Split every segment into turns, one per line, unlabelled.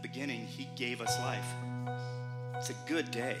the beginning, He gave us life. It's a good day.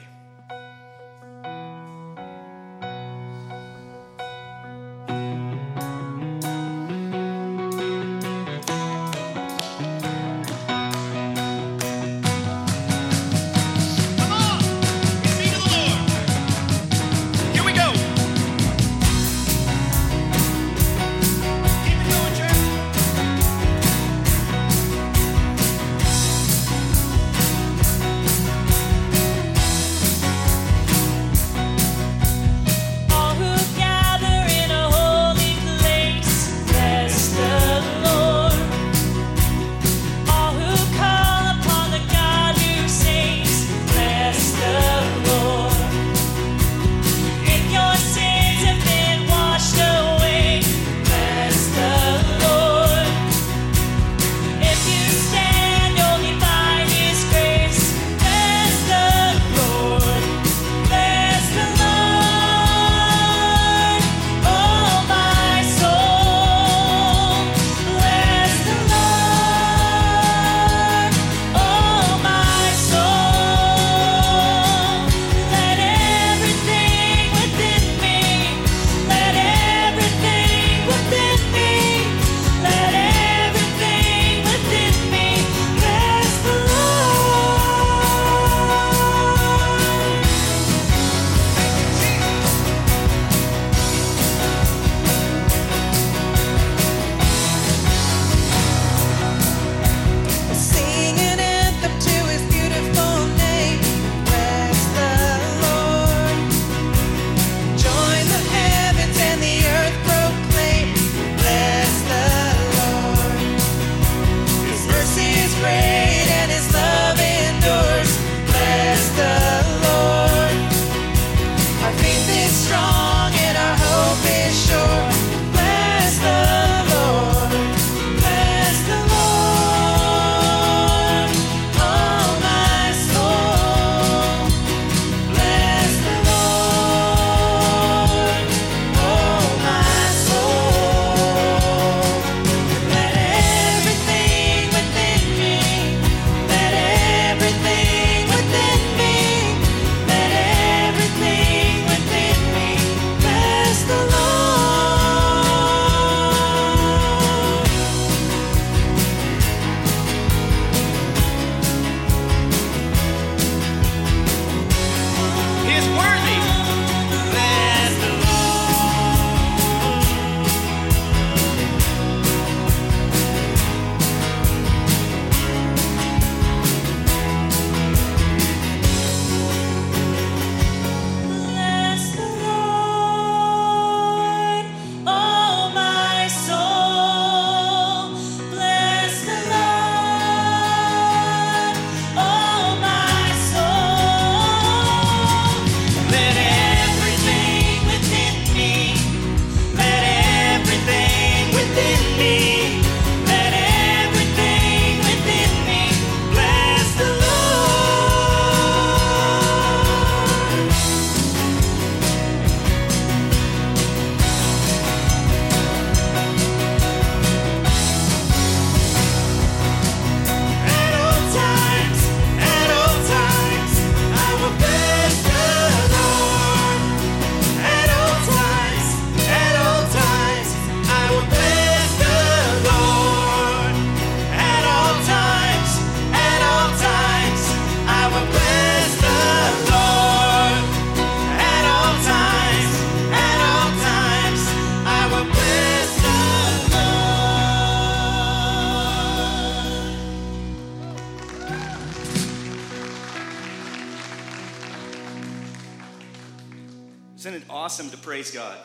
Isn't it awesome to praise God?